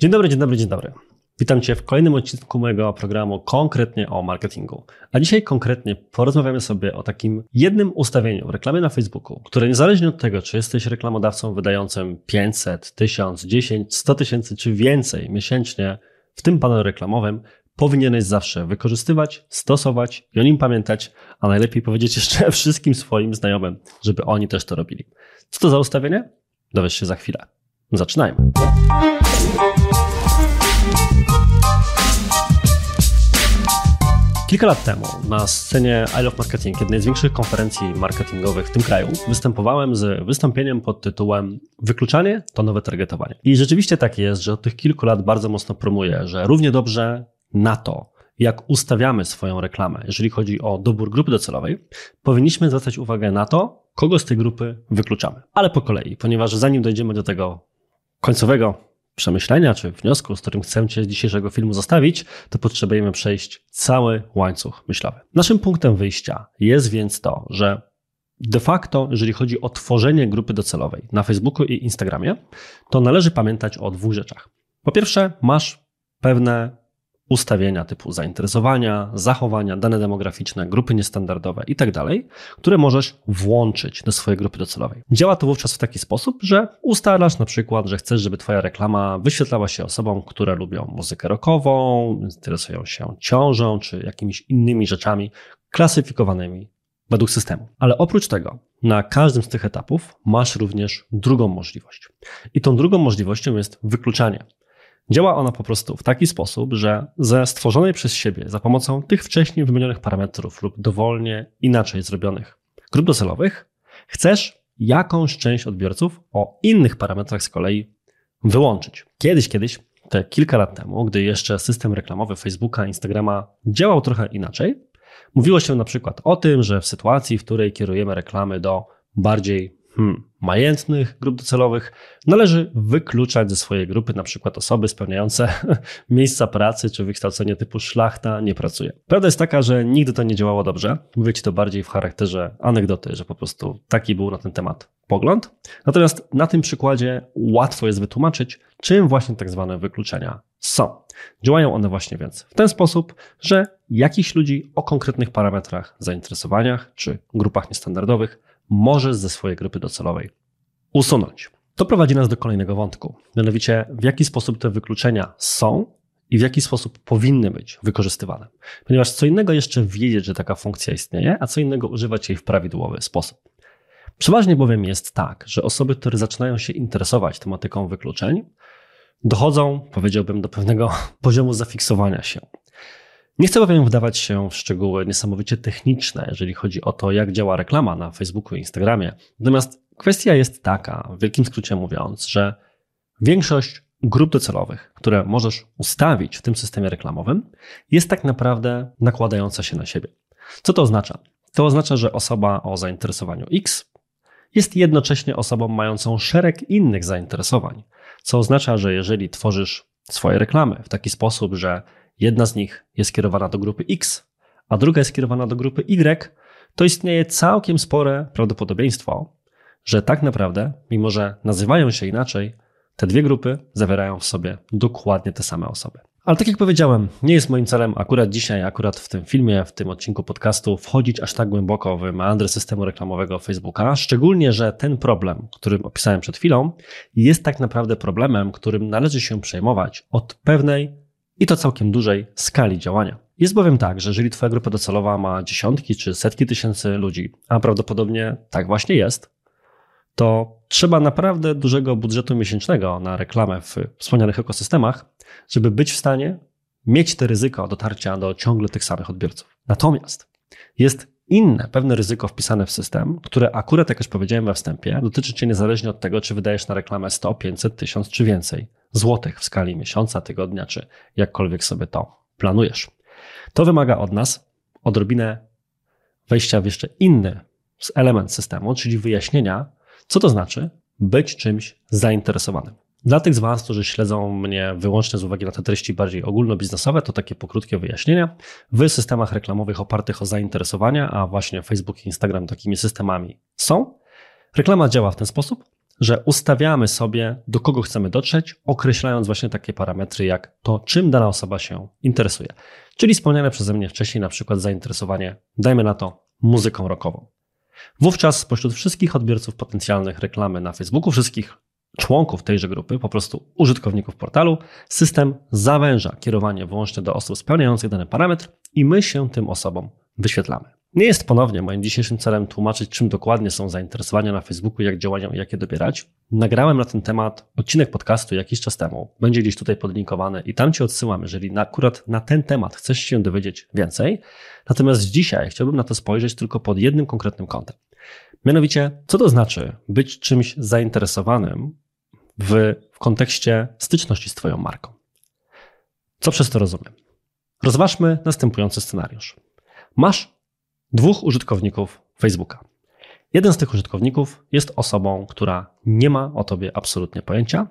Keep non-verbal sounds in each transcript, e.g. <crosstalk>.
Dzień dobry, dzień dobry, dzień dobry. Witam Cię w kolejnym odcinku mojego programu konkretnie o marketingu. A dzisiaj konkretnie porozmawiamy sobie o takim jednym ustawieniu w reklamie na Facebooku, które niezależnie od tego, czy jesteś reklamodawcą wydającym 500, 1000, 10, 100 tysięcy czy więcej miesięcznie w tym panelu reklamowym, powinieneś zawsze wykorzystywać, stosować i o nim pamiętać, a najlepiej powiedzieć jeszcze <laughs> wszystkim swoim znajomym, żeby oni też to robili. Co to za ustawienie? Dowiesz się za chwilę. Zaczynajmy. Kilka lat temu na scenie I Love Marketing, jednej z większych konferencji marketingowych w tym kraju, występowałem z wystąpieniem pod tytułem Wykluczanie to nowe targetowanie. I rzeczywiście tak jest, że od tych kilku lat bardzo mocno promuję, że równie dobrze na to, jak ustawiamy swoją reklamę, jeżeli chodzi o dobór grupy docelowej, powinniśmy zwracać uwagę na to, kogo z tej grupy wykluczamy. Ale po kolei, ponieważ zanim dojdziemy do tego końcowego przemyślenia czy wniosku, z którym chcę Cię z dzisiejszego filmu zostawić, to potrzebujemy przejść cały łańcuch myślowy. Naszym punktem wyjścia jest więc to, że de facto, jeżeli chodzi o tworzenie grupy docelowej na Facebooku i Instagramie, to należy pamiętać o dwóch rzeczach. Po pierwsze, masz pewne ustawienia typu zainteresowania, zachowania, dane demograficzne, grupy niestandardowe itd., tak które możesz włączyć do swojej grupy docelowej. Działa to wówczas w taki sposób, że ustalasz na przykład, że chcesz, żeby Twoja reklama wyświetlała się osobom, które lubią muzykę rockową, interesują się ciążą czy jakimiś innymi rzeczami klasyfikowanymi według systemu. Ale oprócz tego, na każdym z tych etapów masz również drugą możliwość. I tą drugą możliwością jest wykluczanie. Działa ona po prostu w taki sposób, że ze stworzonej przez siebie za pomocą tych wcześniej wymienionych parametrów lub dowolnie inaczej zrobionych grup docelowych chcesz jakąś część odbiorców o innych parametrach z kolei wyłączyć. Kiedyś, kiedyś, te kilka lat temu, gdy jeszcze system reklamowy Facebooka, Instagrama działał trochę inaczej, mówiło się na przykład o tym, że w sytuacji, w której kierujemy reklamy do bardziej hmm, majętnych grup docelowych należy wykluczać ze swojej grupy na przykład osoby spełniające <laughs> miejsca pracy czy wykształcenie typu szlachta nie pracuje. Prawda jest taka, że nigdy to nie działało dobrze. Mówię ci to bardziej w charakterze anegdoty, że po prostu taki był na ten temat pogląd. Natomiast na tym przykładzie łatwo jest wytłumaczyć, czym właśnie tak zwane wykluczenia są. Działają one właśnie więc w ten sposób, że jakichś ludzi o konkretnych parametrach, zainteresowaniach czy grupach niestandardowych możesz ze swojej grupy docelowej usunąć. To prowadzi nas do kolejnego wątku, mianowicie w jaki sposób te wykluczenia są i w jaki sposób powinny być wykorzystywane. Ponieważ co innego jeszcze wiedzieć, że taka funkcja istnieje, a co innego używać jej w prawidłowy sposób. Przeważnie bowiem jest tak, że osoby, które zaczynają się interesować tematyką wykluczeń, dochodzą, powiedziałbym, do pewnego <laughs> poziomu zafiksowania się. Nie chcę bowiem wdawać się w szczegóły niesamowicie techniczne, jeżeli chodzi o to, jak działa reklama na Facebooku i Instagramie. Natomiast kwestia jest taka, w wielkim skrócie mówiąc, że większość grup docelowych, które możesz ustawić w tym systemie reklamowym, jest tak naprawdę nakładająca się na siebie. Co to oznacza? To oznacza, że osoba o zainteresowaniu X jest jednocześnie osobą mającą szereg innych zainteresowań, co oznacza, że jeżeli tworzysz swoje reklamy w taki sposób, że jedna z nich jest kierowana do grupy X, a druga jest kierowana do grupy Y, to istnieje całkiem spore prawdopodobieństwo, że tak naprawdę, mimo że nazywają się inaczej, te dwie grupy zawierają w sobie dokładnie te same osoby. Ale tak jak powiedziałem, nie jest moim celem akurat dzisiaj, akurat w tym filmie, w tym odcinku podcastu wchodzić aż tak głęboko w meandry systemu reklamowego Facebooka, szczególnie, że ten problem, którym opisałem przed chwilą, jest tak naprawdę problemem, którym należy się przejmować od pewnej i to całkiem dużej skali działania. Jest bowiem tak, że jeżeli Twoja grupa docelowa ma dziesiątki czy setki tysięcy ludzi, a prawdopodobnie tak właśnie jest, to trzeba naprawdę dużego budżetu miesięcznego na reklamę w wspomnianych ekosystemach, żeby być w stanie mieć te ryzyko dotarcia do ciągle tych samych odbiorców. Natomiast jest inne pewne ryzyko wpisane w system, które akurat, jak już powiedziałem we wstępie, dotyczy Cię niezależnie od tego, czy wydajesz na reklamę 100, 500, 1000 czy więcej złotych w skali miesiąca, tygodnia, czy jakkolwiek sobie to planujesz. To wymaga od nas odrobinę wejścia w jeszcze inny element systemu, czyli wyjaśnienia, co to znaczy być czymś zainteresowanym. Dla tych z Was, którzy śledzą mnie wyłącznie z uwagi na te treści bardziej ogólnobiznesowe, to takie pokrótkie wyjaśnienia. W systemach reklamowych opartych o zainteresowania, a właśnie Facebook i Instagram takimi systemami są, reklama działa w ten sposób, że ustawiamy sobie, do kogo chcemy dotrzeć, określając właśnie takie parametry jak to, czym dana osoba się interesuje. Czyli wspomniane przeze mnie wcześniej na przykład zainteresowanie, dajmy na to, muzyką rockową. Wówczas spośród wszystkich odbiorców potencjalnych reklamy na Facebooku, wszystkich członków tejże grupy, po prostu użytkowników portalu, system zawęża kierowanie wyłącznie do osób spełniających dany parametr i my się tym osobom wyświetlamy. Nie jest ponownie moim dzisiejszym celem tłumaczyć, czym dokładnie są zainteresowania na Facebooku, jak działają i jak je dobierać. Nagrałem na ten temat odcinek podcastu jakiś czas temu. Będzie gdzieś tutaj podlinkowany i tam Cię odsyłam, jeżeli akurat na ten temat chcesz się dowiedzieć więcej. Natomiast dzisiaj chciałbym na to spojrzeć tylko pod jednym konkretnym kątem. Mianowicie, co to znaczy być czymś zainteresowanym w, w kontekście styczności z Twoją marką? Co przez to rozumiem? Rozważmy następujący scenariusz. Masz dwóch użytkowników Facebooka. Jeden z tych użytkowników jest osobą, która nie ma o tobie absolutnie pojęcia,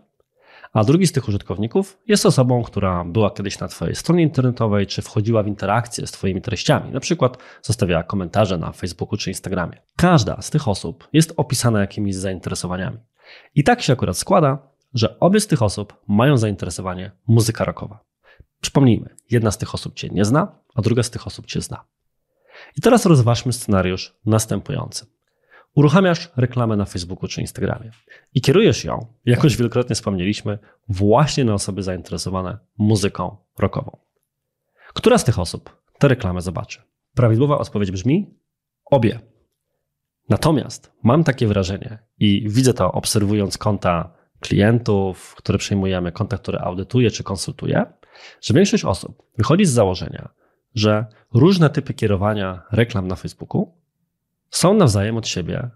a drugi z tych użytkowników jest osobą, która była kiedyś na Twojej stronie internetowej, czy wchodziła w interakcję z Twoimi treściami, na przykład zostawiała komentarze na Facebooku czy Instagramie. Każda z tych osób jest opisana jakimiś zainteresowaniami. I tak się akurat składa, że obie z tych osób mają zainteresowanie muzyka rockowa. Przypomnijmy, jedna z tych osób Cię nie zna, a druga z tych osób Cię zna. I teraz rozważmy scenariusz następujący. Uruchamiasz reklamę na Facebooku czy Instagramie i kierujesz ją, jak już wielokrotnie wspomnieliśmy, właśnie na osoby zainteresowane muzyką rockową. Która z tych osób tę reklamę zobaczy? Prawidłowa odpowiedź brzmi obie. Natomiast mam takie wrażenie i widzę to obserwując konta klientów, które przejmujemy, konta, które audytuję czy konsultuję, że większość osób wychodzi z założenia, że różne typy kierowania reklam na Facebooku są nawzajem od siebie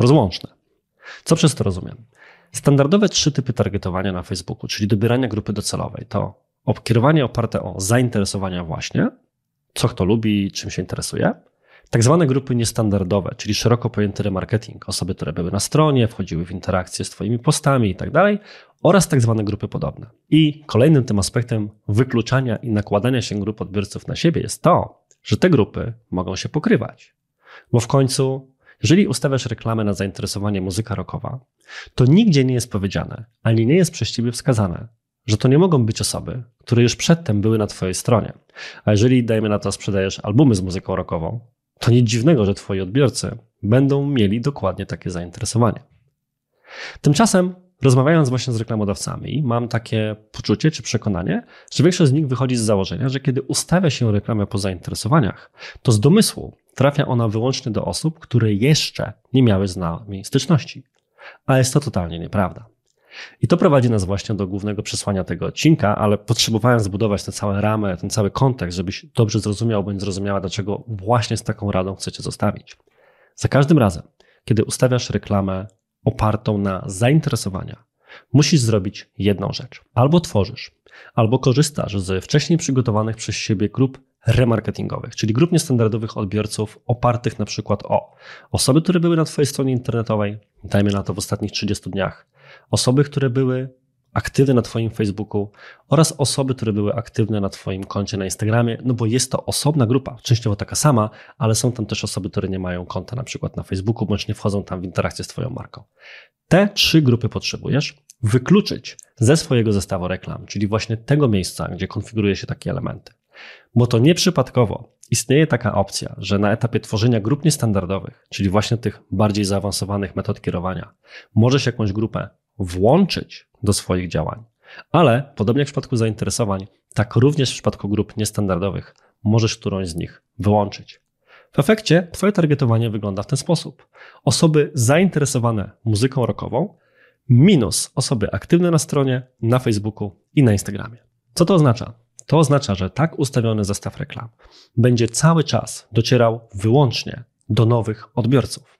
rozłączne. Co przez to rozumiem? Standardowe trzy typy targetowania na Facebooku, czyli dobierania grupy docelowej, to kierowanie oparte o zainteresowania właśnie, co kto lubi, czym się interesuje, tak zwane grupy niestandardowe, czyli szeroko pojęty remarketing, osoby, które były na stronie, wchodziły w interakcję z Twoimi postami i tak dalej, oraz tak zwane grupy podobne. I kolejnym tym aspektem wykluczania i nakładania się grup odbiorców na siebie jest to, że te grupy mogą się pokrywać. Bo w końcu, jeżeli ustawiasz reklamę na zainteresowanie muzyka rockowa, to nigdzie nie jest powiedziane, ani nie jest przez ciebie wskazane, że to nie mogą być osoby, które już przedtem były na Twojej stronie. A jeżeli, dajmy na to, sprzedajesz albumy z muzyką rockową, to nic dziwnego, że Twoi odbiorcy będą mieli dokładnie takie zainteresowanie. Tymczasem, rozmawiając właśnie z reklamodawcami, mam takie poczucie czy przekonanie, że większość z nich wychodzi z założenia, że kiedy ustawia się reklamę po zainteresowaniach, to z domysłu trafia ona wyłącznie do osób, które jeszcze nie miały z nami styczności. A jest to totalnie nieprawda. I to prowadzi nas właśnie do głównego przesłania tego odcinka, ale potrzebowałem zbudować tę całą ramę, ten cały kontekst, żebyś dobrze zrozumiał bądź zrozumiała, dlaczego właśnie z taką radą chcecie zostawić. Za każdym razem, kiedy ustawiasz reklamę opartą na zainteresowania, musisz zrobić jedną rzecz. Albo tworzysz, albo korzystasz z wcześniej przygotowanych przez siebie grup remarketingowych, czyli grup niestandardowych odbiorców opartych na przykład o osoby, które były na Twojej stronie internetowej, dajmy na to w ostatnich 30 dniach, osoby, które były aktywne na Twoim Facebooku oraz osoby, które były aktywne na Twoim koncie na Instagramie, no bo jest to osobna grupa, częściowo taka sama, ale są tam też osoby, które nie mają konta na przykład na Facebooku, bądź nie wchodzą tam w interakcję z Twoją marką. Te trzy grupy potrzebujesz wykluczyć ze swojego zestawu reklam, czyli właśnie tego miejsca, gdzie konfiguruje się takie elementy. Bo to nieprzypadkowo istnieje taka opcja, że na etapie tworzenia grup niestandardowych, czyli właśnie tych bardziej zaawansowanych metod kierowania, możesz jakąś grupę włączyć do swoich działań. Ale podobnie jak w przypadku zainteresowań, tak również w przypadku grup niestandardowych możesz którąś z nich wyłączyć. W efekcie Twoje targetowanie wygląda w ten sposób. Osoby zainteresowane muzyką rockową minus osoby aktywne na stronie, na Facebooku i na Instagramie. Co to oznacza? To oznacza, że tak ustawiony zestaw reklam będzie cały czas docierał wyłącznie do nowych odbiorców.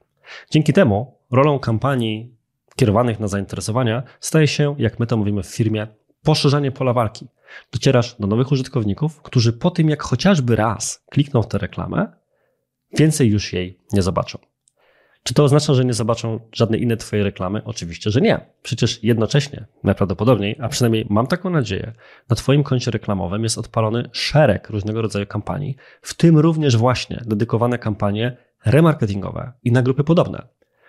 Dzięki temu rolą kampanii kierowanych na zainteresowania staje się, jak my to mówimy w firmie, poszerzanie pola walki. Docierasz do nowych użytkowników, którzy po tym, jak chociażby raz klikną w tę reklamę, więcej już jej nie zobaczą. Czy to oznacza, że nie zobaczą żadnej innej Twojej reklamy? Oczywiście, że nie. Przecież jednocześnie, najprawdopodobniej, a przynajmniej mam taką nadzieję, na Twoim koncie reklamowym jest odpalony szereg różnego rodzaju kampanii, w tym również właśnie dedykowane kampanie remarketingowe i na grupy podobne,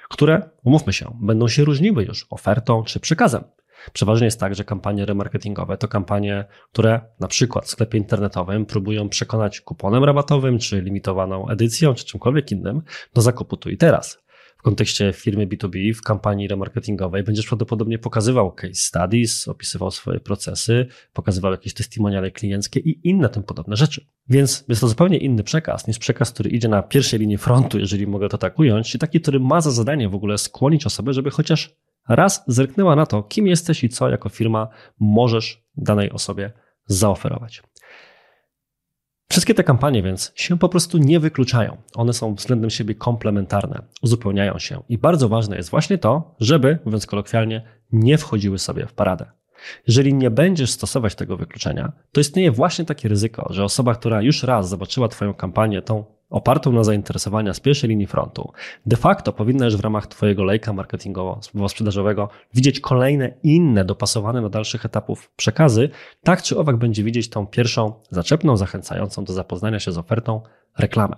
które, umówmy się, będą się różniły już ofertą czy przekazem. Przeważnie jest tak, że kampanie remarketingowe to kampanie, które na przykład w sklepie internetowym próbują przekonać kuponem rabatowym, czy limitowaną edycją, czy czymkolwiek innym do zakupu tu i teraz. Kontekście firmy B2B w kampanii remarketingowej będziesz prawdopodobnie pokazywał case studies, opisywał swoje procesy, pokazywał jakieś testimoniale klienckie i inne tym podobne rzeczy. Więc jest to zupełnie inny przekaz niż przekaz, który idzie na pierwszej linii frontu, jeżeli mogę to tak ująć, i taki, który ma za zadanie w ogóle skłonić osobę, żeby chociaż raz zerknęła na to, kim jesteś i co jako firma możesz danej osobie zaoferować. Wszystkie te kampanie więc się po prostu nie wykluczają. One są względem siebie komplementarne, uzupełniają się i bardzo ważne jest właśnie to, żeby, mówiąc kolokwialnie, nie wchodziły sobie w paradę. Jeżeli nie będziesz stosować tego wykluczenia, to istnieje właśnie takie ryzyko, że osoba, która już raz zobaczyła Twoją kampanię, tą opartą na zainteresowania z pierwszej linii frontu, de facto powinna już w ramach Twojego lejka marketingowo-sprzedażowego widzieć kolejne inne, dopasowane do dalszych etapów przekazy, tak czy owak będzie widzieć tą pierwszą, zaczepną, zachęcającą do zapoznania się z ofertą reklamę.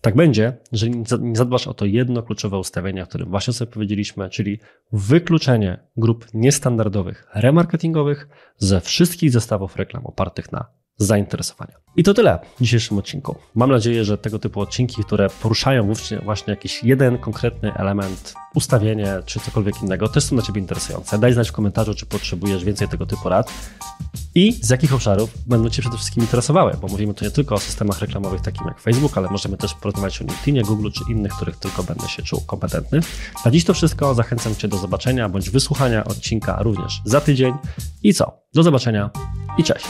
Tak będzie, że nie zadbasz o to jedno kluczowe ustawienie, o którym właśnie sobie powiedzieliśmy, czyli wykluczenie grup niestandardowych, remarketingowych ze wszystkich zestawów reklam opartych na zainteresowania. I to tyle w dzisiejszym odcinku. Mam nadzieję, że tego typu odcinki, które poruszają właśnie jakiś jeden konkretny element, ustawienie czy cokolwiek innego, też są dla Ciebie interesujące. Daj znać w komentarzu, czy potrzebujesz więcej tego typu rad i z jakich obszarów będą Cię przede wszystkim interesowały, bo mówimy tu nie tylko o systemach reklamowych takim jak Facebook, ale możemy też porozmawiać o LinkedInie, Google czy innych, których tylko będę się czuł kompetentny. Na dziś to wszystko. Zachęcam Cię do zobaczenia bądź wysłuchania odcinka również za tydzień. I co? Do zobaczenia i cześć!